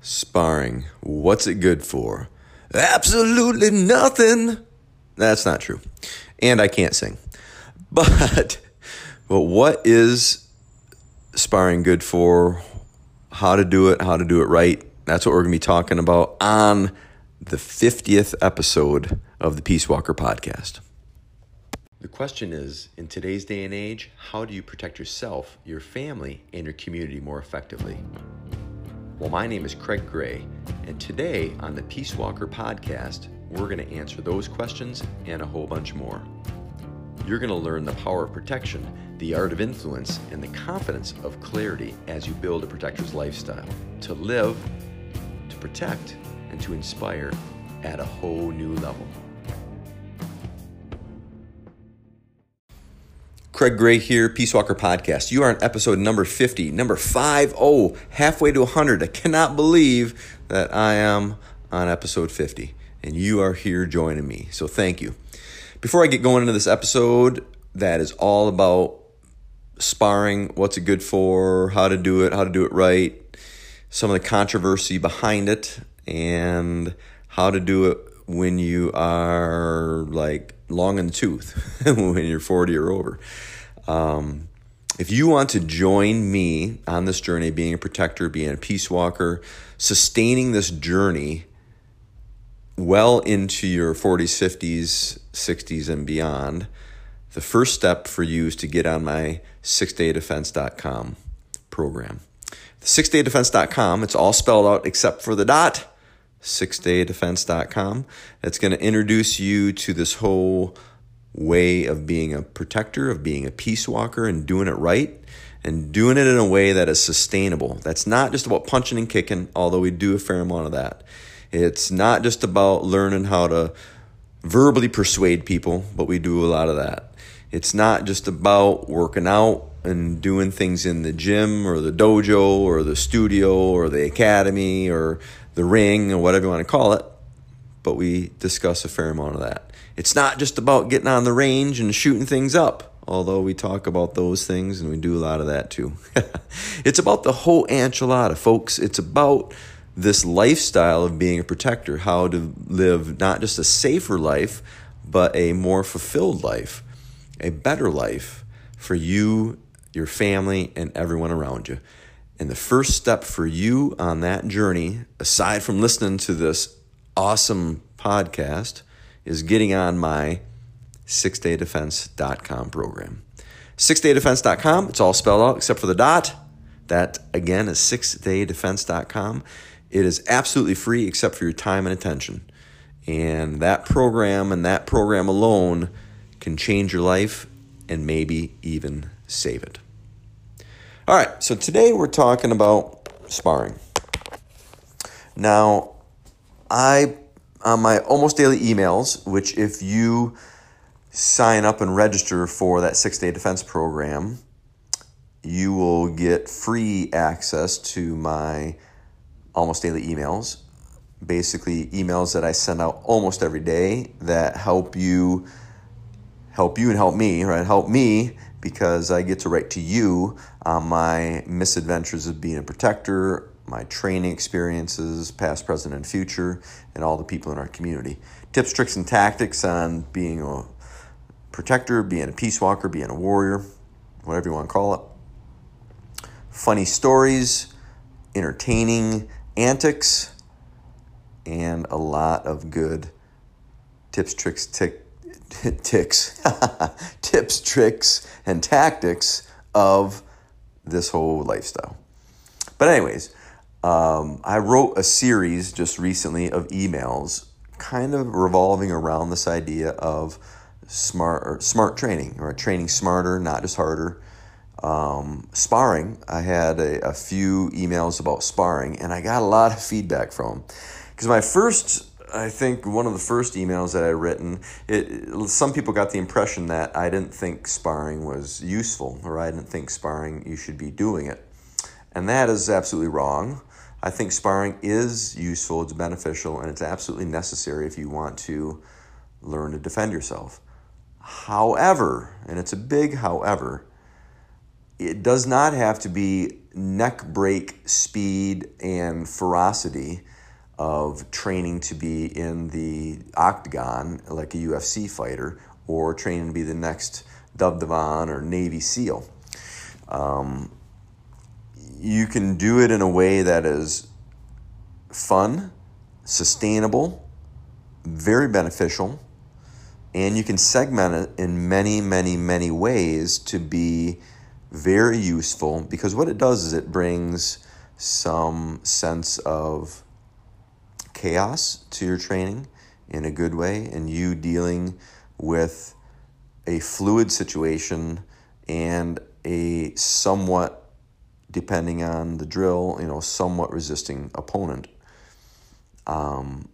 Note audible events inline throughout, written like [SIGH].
Sparring. What's it good for? Absolutely nothing. That's not true. And I can't sing. [LAUGHS] But but what is sparring good for? How to do it, how to do it right. That's what we're going to be talking about on the 50th episode of the Peace Walker podcast. The question is in today's day and age, how do you protect yourself, your family, and your community more effectively? Well, my name is Craig Gray, and today on the Peace Walker podcast, we're going to answer those questions and a whole bunch more. You're going to learn the power of protection, the art of influence, and the confidence of clarity as you build a protector's lifestyle to live, to protect, and to inspire at a whole new level. Craig Gray here, Peace Walker Podcast. You are on episode number 50, number 50, halfway to 100. I cannot believe that I am on episode 50, and you are here joining me. So thank you. Before I get going into this episode, that is all about sparring, what's it good for, how to do it, how to do it right, some of the controversy behind it, and how to do it when you are like long in the tooth, [LAUGHS] when you're 40 or over. Um, if you want to join me on this journey, being a protector, being a peace walker, sustaining this journey well into your 40s, 50s, 60s, and beyond, the first step for you is to get on my sixdaydefense.com program. The sixdaydefense.com, it's all spelled out except for the dot, sixdaydefense.com. It's going to introduce you to this whole way of being a protector, of being a peace walker, and doing it right and doing it in a way that is sustainable. That's not just about punching and kicking, although we do a fair amount of that. It's not just about learning how to verbally persuade people, but we do a lot of that. It's not just about working out and doing things in the gym or the dojo or the studio or the academy or the ring or whatever you want to call it, but we discuss a fair amount of that. It's not just about getting on the range and shooting things up, although we talk about those things and we do a lot of that too. [LAUGHS] it's about the whole enchilada, folks. It's about this lifestyle of being a protector, how to live not just a safer life, but a more fulfilled life, a better life for you, your family, and everyone around you. And the first step for you on that journey, aside from listening to this awesome podcast, is getting on my sixdaydefense.com program. Sixdaydefense.com, it's all spelled out except for the dot. That again is sixdaydefense.com. It is absolutely free except for your time and attention. And that program and that program alone can change your life and maybe even save it. All right, so today we're talking about sparring. Now, I, on my almost daily emails, which if you sign up and register for that six day defense program, you will get free access to my almost daily emails. Basically, emails that I send out almost every day that help you, help you and help me, right? Help me because I get to write to you on my misadventures of being a protector, my training experiences, past, present, and future, and all the people in our community. Tips, tricks, and tactics on being a protector, being a peace walker, being a warrior, whatever you want to call it. Funny stories, entertaining antics, and a lot of good tips, tricks, tick, [LAUGHS] ticks, [LAUGHS] tips, tricks, and tactics of this whole lifestyle. But, anyways, um, I wrote a series just recently of emails, kind of revolving around this idea of smart smart training, or training smarter, not just harder um, sparring. I had a, a, few emails about sparring, and I got a lot of feedback from because my first. I think one of the first emails that I written, it, some people got the impression that I didn't think sparring was useful, or I didn't think sparring you should be doing it, and that is absolutely wrong. I think sparring is useful, it's beneficial, and it's absolutely necessary if you want to learn to defend yourself. However, and it's a big however, it does not have to be neck break speed and ferocity of training to be in the octagon like a UFC fighter or training to be the next Dub Devon or Navy SEAL. Um, you can do it in a way that is fun, sustainable, very beneficial, and you can segment it in many, many, many ways to be very useful because what it does is it brings some sense of chaos to your training in a good way and you dealing with a fluid situation and a somewhat depending on the drill you know somewhat resisting opponent. Um,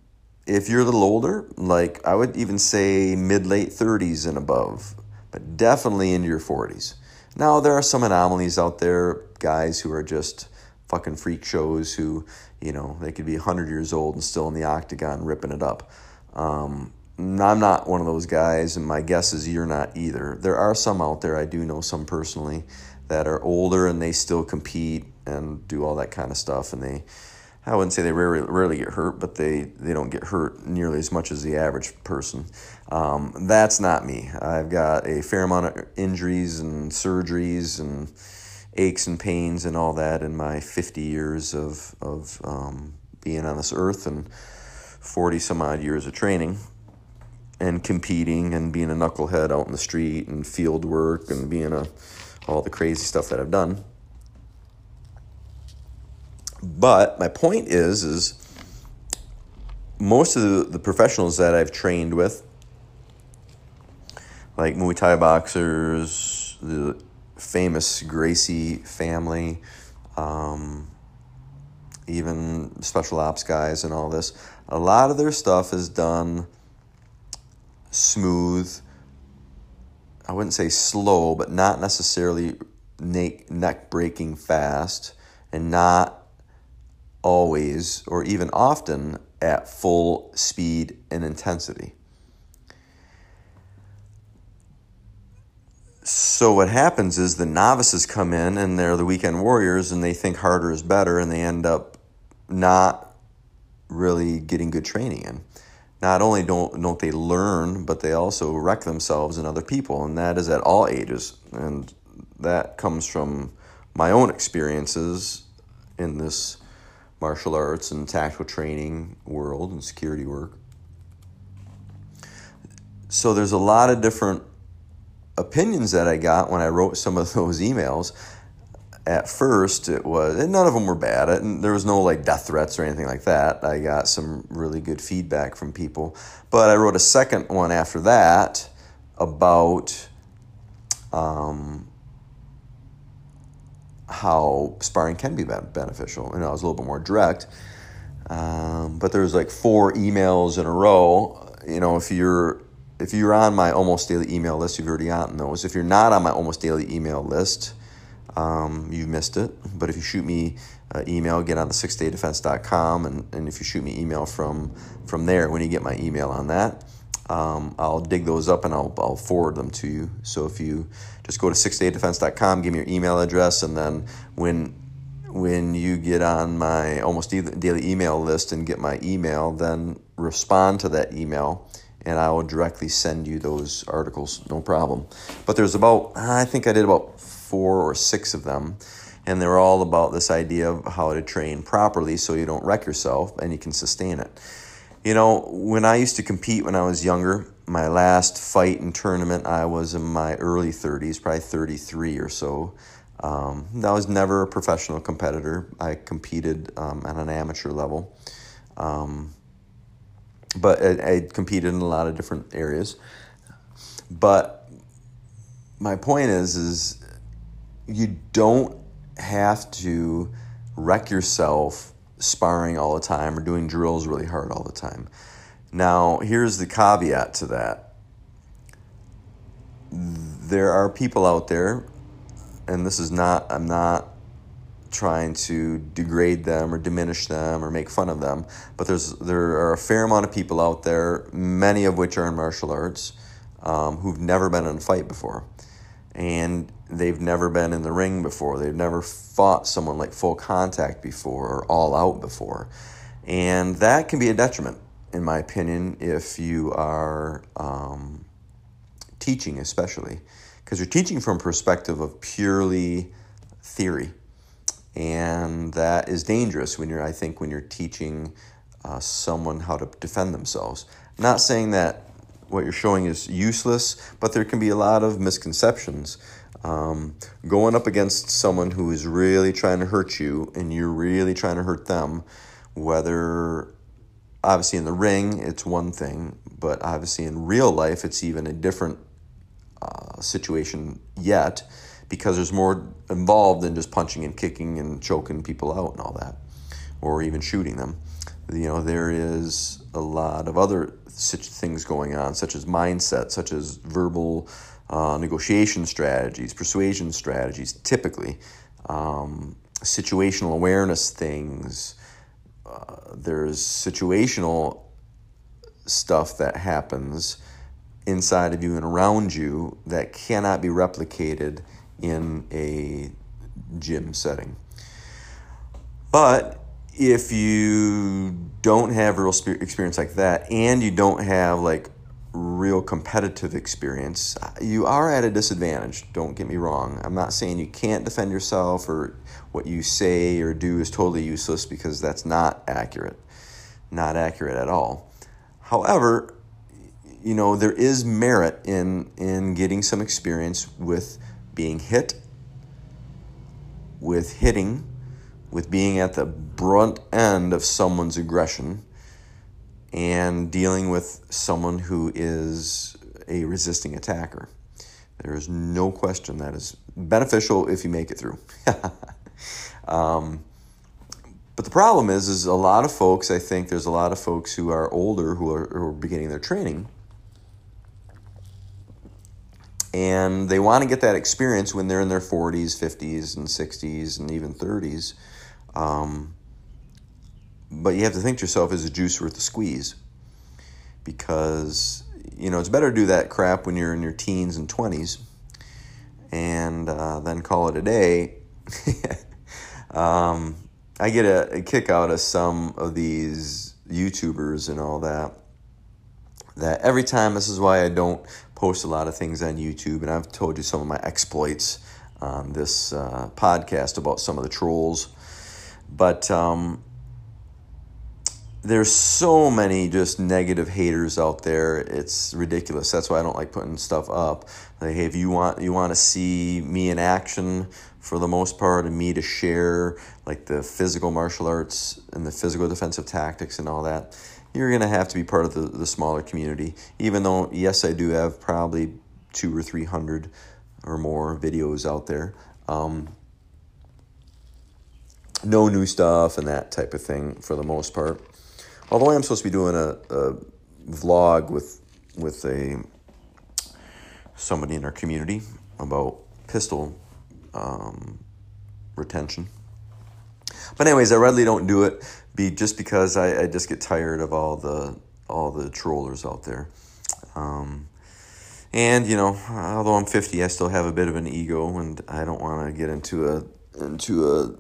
if you're a little older like i would even say mid late 30s and above but definitely into your 40s now there are some anomalies out there guys who are just fucking freak shows who you know they could be 100 years old and still in the octagon ripping it up um, I'm not one of those guys, and my guess is you're not either. There are some out there, I do know some personally, that are older and they still compete and do all that kind of stuff. And they, I wouldn't say they rarely, rarely get hurt, but they, they don't get hurt nearly as much as the average person. Um, that's not me. I've got a fair amount of injuries and surgeries and aches and pains and all that in my 50 years of, of um, being on this earth and 40 some odd years of training and competing and being a knucklehead out in the street and field work and being a all the crazy stuff that I've done. But my point is is most of the, the professionals that I've trained with, like Muay Thai boxers, the famous Gracie family, um, even special ops guys and all this, a lot of their stuff is done smooth. I wouldn't say slow, but not necessarily neck, neck breaking fast, and not always or even often at full speed and intensity. So what happens is the novices come in and they're the weekend warriors and they think harder is better and they end up not really getting good training in not only don't don't they learn, but they also wreck themselves and other people, and that is at all ages. And that comes from my own experiences in this martial arts and tactical training world and security work. So there's a lot of different opinions that I got when I wrote some of [LAUGHS] those emails. At first it was and none of them were bad. And there was no like death threats or anything like that. I got some really good feedback from people. But i wrote a second one after that about um, how sparring can be beneficial. And i was a little bit more direct. Um, but there was like four emails in a row. You know if you're if you're on my almost daily email list you've already gotten those if you're not on my almost daily email list um, you missed it. But if you shoot me uh, email, get on the sixdaydefense.com, and, and if you shoot me email from from there, when you get my email on that, um, I'll dig those up and I'll, I'll forward them to you. So if you just go to sixdaydefense.com, give me your email address, and then when when you get on my almost daily email list and get my email, then respond to that email and I will directly send you those articles, no problem. But there's about, I think I did about four or six of them. And they're all about this idea of how to train properly so you don't wreck yourself and you can sustain it. You know, when I used to compete when I was younger, my last fight and tournament, I was in my early 30s, probably 33 or so. Um, I was never a professional competitor. I competed um, at an amateur level. Um, but I, I competed in a lot of different areas. But my point is, is you don't have to wreck yourself sparring all the time or doing drills really hard all the time. Now, here's the caveat to that. There are people out there, and this is not, I'm not trying to degrade them or diminish them or make fun of them, but there's, there are a fair amount of people out there, many of which are in martial arts, um, who've never been in a fight before. And they've never been in the ring before. They've never fought someone like full contact before or all out before. And that can be a detriment, in my opinion, if you are um, teaching, especially. Because you're teaching from a perspective of purely theory. And that is dangerous when you're, I think, when you're teaching uh, someone how to defend themselves. I'm not saying that what you're showing is useless, but there can be a lot of misconceptions. Um, going up against someone who is really trying to hurt you and you're really trying to hurt them, whether obviously in the ring it's one thing, but obviously in real life it's even a different uh, situation yet because there's more involved than just punching and kicking and choking people out and all that, or even shooting them. You know, there is a lot of other such things going on, such as mindset, such as verbal uh, negotiation strategies, persuasion strategies, typically, um, situational awareness things. Uh, there's situational stuff that happens inside of you and around you that cannot be replicated in a gym setting. But if you don't have real experience like that and you don't have like real competitive experience, uh, you are at a disadvantage. Don't get me wrong. I'm not saying you can't defend yourself or what you say or do is totally useless because that's not accurate. Not accurate at all. However, you know, there is merit in in getting some experience with being hit, with hitting, with being at the brunt end of someone's aggression and dealing with someone who is a resisting attacker. There is no question that is beneficial if you make it through. [LAUGHS] um, but the problem is, is a lot of folks. I think there's a lot of folks who are older who are, who are beginning their training, and they want to get that experience when they're in their 40s, 50s, and 60s, and even 30s. Um, but you have to think to yourself, is a juice worth the squeeze? Because, you know, it's better to do that crap when you're in your teens and 20s and uh, then call it a day. [LAUGHS] um, I get a, a, kick out of some of these YouTubers and all that. That every time, this is why I don't post a lot of things on YouTube, and I've told you some of my exploits on this uh, podcast about some of the trolls. But um, there's so many just negative haters out there. It's ridiculous. That's why I don't like putting stuff up. Like, hey, if you want you want to see me in action for the most part, and me to share like the physical martial arts and the physical defensive tactics and all that, you're gonna have to be part of the, the smaller community. Even though yes, I do have probably two or three hundred or more videos out there. Um, no new stuff and that type of thing for the most part. Although I am supposed to be doing a, a vlog with with a somebody in our community about pistol um, retention. But anyways, I readily don't do it be just because I, I just get tired of all the all the trollers out there. Um, and you know, although I'm 50, I still have a bit of an ego, and I don't want to get into a into a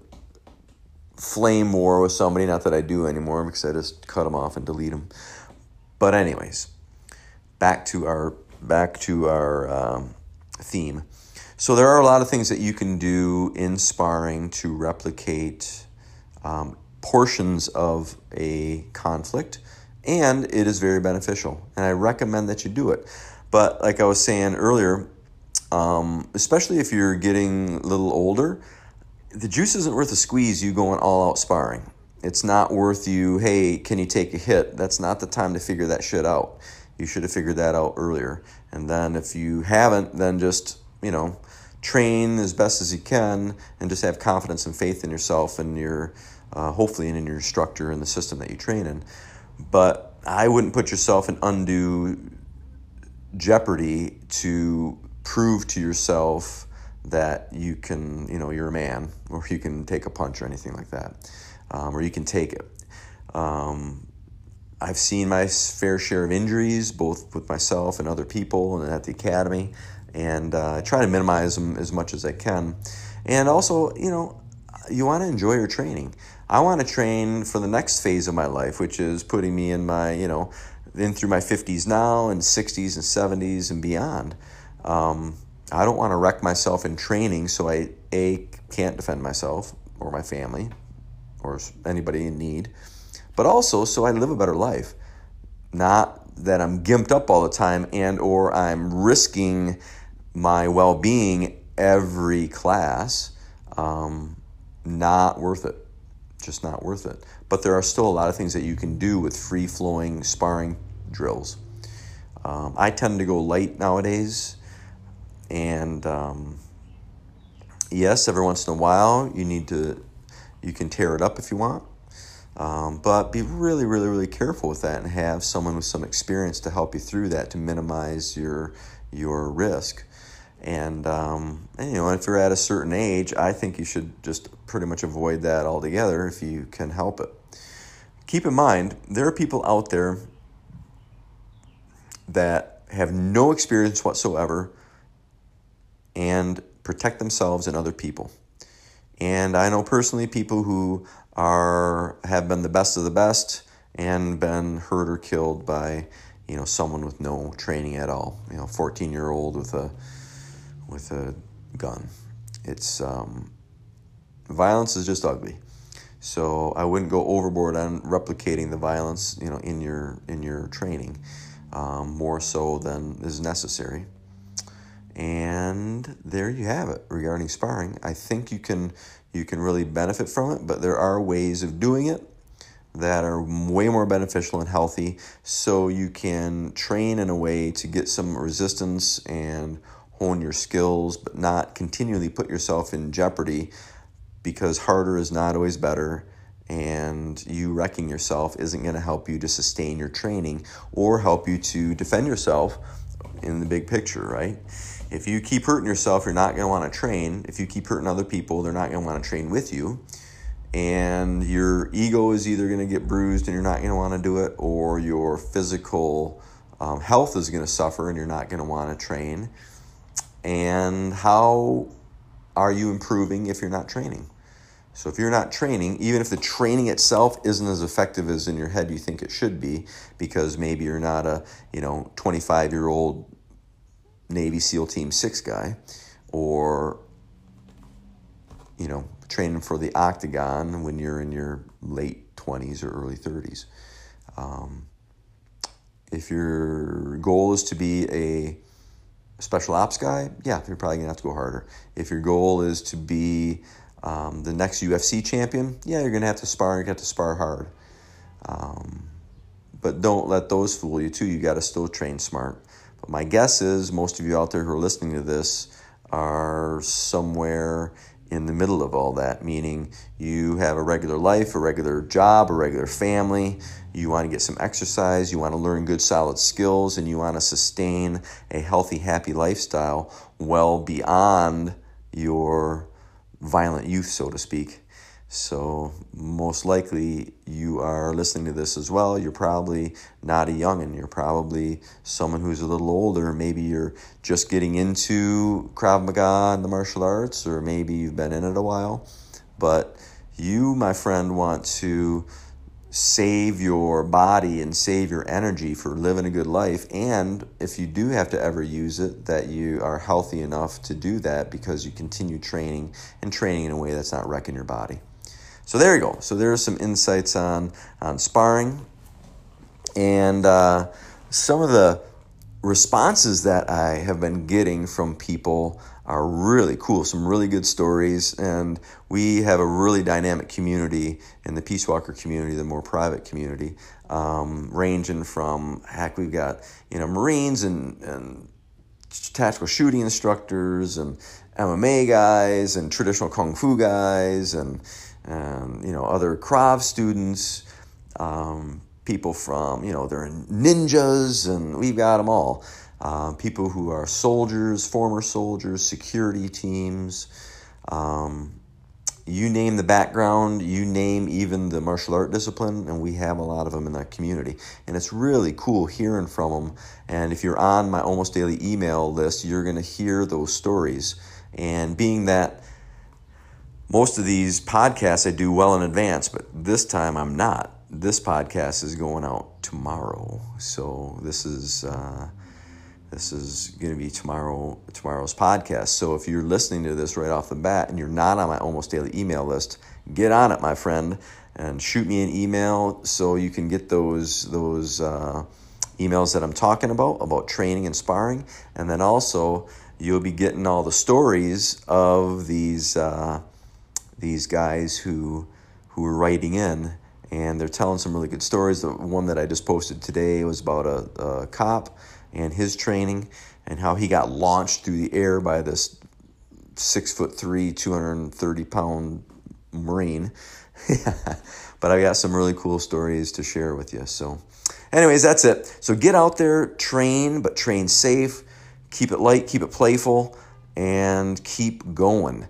flame war with somebody. Not that I do anymore because I just cut them off and delete them. But anyways, back to our back to our um, theme. So there are a lot of things that you can do in sparring to replicate um, portions of a conflict, and it is very beneficial. And I recommend that you do it. But like I was saying earlier, um, especially if you're getting a little older, the juice isn't worth a squeeze you going all out sparring. It's not worth you, hey, can you take a hit? That's not the time to figure that shit out. You should have figured that out earlier. And then if you haven't, then just, you know, train as best as you can and just have confidence and faith in yourself and your, uh, hopefully, in your instructor and the system that you train in. But I wouldn't put yourself in undue jeopardy to prove to yourself that you can, you know, you're a man, or you can take a punch or anything like that, um, or you can take it. Um, I've seen my fair share of injuries, both with myself and other people, and at the academy, and uh, try to minimize them as much as I can. And also, you know, you want to enjoy your training. I want to train for the next phase of my life, which is putting me in my, you know, in through my 50s now and 60s and 70s and beyond. Um, I don't want to wreck myself in training so I, A, can't defend myself or my family or anybody in need, but also so I live a better life. Not that I'm gimped up all the time and or I'm risking my well-being every class. Um, not worth it. Just not worth it. But there are still a lot of things that you can do with free flowing sparring drills. Um, I tend to go light nowadays, and um, yes, every once in a while you need to, you can tear it up if you want, um, but be really, really, really careful with that and have someone with some experience to help you through that to minimize your your risk. And, um, and, you know, if you're at a certain age, I think you should just pretty much avoid that altogether if you can help it. Keep in mind, there are people out there that have no experience whatsoever and protect themselves and other people. And I know personally people who are have been the best of the best and been hurt or killed by, you know, someone with no training at all. You know, 14 year old with a with a gun. It's um, violence is just ugly. So I wouldn't go overboard on replicating the violence, you know, in your in your training, um, more so than is necessary. And there you have it regarding sparring. I think you can you can really benefit from it, but there are ways of doing it that are way more beneficial and healthy. So you can train in a way to get some resistance and hone your skills, but not continually put yourself in jeopardy because harder is not always better. And you wrecking yourself isn't going to help you to sustain your training or help you to defend yourself in the big picture, right? If you keep hurting yourself, you're not going to want to train. If you keep hurting other people, they're not going to want to train with you. And your ego is either going to get bruised and you're not going to want to do it, or your physical um, health is going to suffer and you're not going to want to train and how are you improving if you're not training? So if you're not training, even if the training itself isn't as effective as in your head you think it should be, because maybe you're not a you know 25 year old Navy SEAL Team Six guy, or you know training for the octagon when you're in your late 20s or early 30s. Um, if your goal is to be a special ops guy, yeah, you're probably gonna have to go harder. If your goal is to be um, the next UFC champion, yeah, you're gonna have to spar. You got to spar hard. Um, but don't let those fool you too. You got to still train smart. But my guess is most of you out there who are listening to this are somewhere in the middle of all that, meaning you have a regular life, a regular job, a regular family, you want to get some exercise, you want to learn good solid skills, and you want to sustain a healthy, happy lifestyle well beyond your violent youth, so to speak. So, most likely, you are listening to this as well. You're probably not a youngin'. You're probably someone who's a little older. Maybe you're just getting into Krav Maga and the martial arts, or maybe you've been in it a while. But you, my friend, want to save your body and save your energy for living a good life. And if you do have to ever use it, that you are healthy enough to do that because you continue training and training in a way that's not wrecking your body. So there you go. So there are some insights on on sparring, and uh, some of the responses that I have been getting from people are really cool. Some really good stories, and we have a really dynamic community in the Peace Walker community, the more private community, um, ranging from heck, we've got you know Marines and and tactical shooting instructors and MMA guys and traditional kung fu guys and um, you know, other Krav students, um, people from, you know, they're ninjas, and we've got them all. Uh, people who are soldiers, former soldiers, security teams, um, you name the background, you name even the martial art discipline, and we have a lot of them in that community. And it's really cool hearing from them. And if you're on my almost daily email list, you're going to hear those stories. And being that most of these podcasts I do well in advance, but this time I'm not. This podcast is going out tomorrow. So this is. Uh, this is going to be tomorrow tomorrow's podcast. So if you're listening to this right off the bat and you're not on my almost daily email list, get on it, my friend, and shoot me an email so you can get those those uh, emails that I'm talking about about training and sparring, and then also you'll be getting all the stories of these uh, these guys who who are writing in and they're telling some really good stories. The one that I just posted today was about a, a cop and his training and how he got launched through the air by this six foot three, 230 pound Marine. [LAUGHS] but I got some really cool stories to share with you. So, anyways, that's it. So, get out there, train, but train safe. Keep it light, keep it playful, and keep going.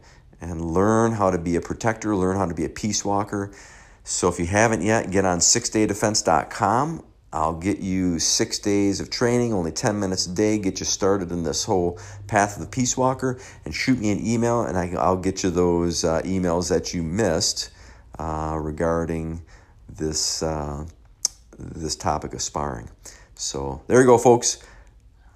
And learn how to be a protector, learn how to be a peace walker. So, if you haven't yet, get on sixdaydefense.com I'll get you six days of training, only 10 minutes a day, get you started in this whole path of the Peace Walker, and shoot me an email, and I, will get you those uh, emails that you missed uh, regarding this, uh, this topic of sparring. So there you go, folks.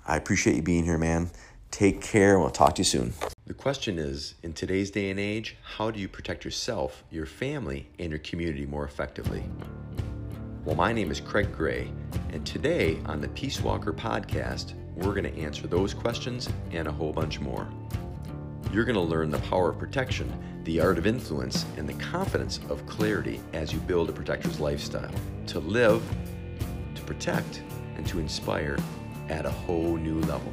I appreciate you being here, man. Take care, and we'll talk to you soon. The question is in today's day and age, how do you protect yourself, your family, and your community more effectively? Well, my name is Craig Gray, and today on the Peace Walker podcast, we're going to answer those questions and a whole bunch more. You're going to learn the power of protection, the art of influence, and the confidence of clarity as you build a protector's lifestyle to live, to protect, and to inspire at a whole new level.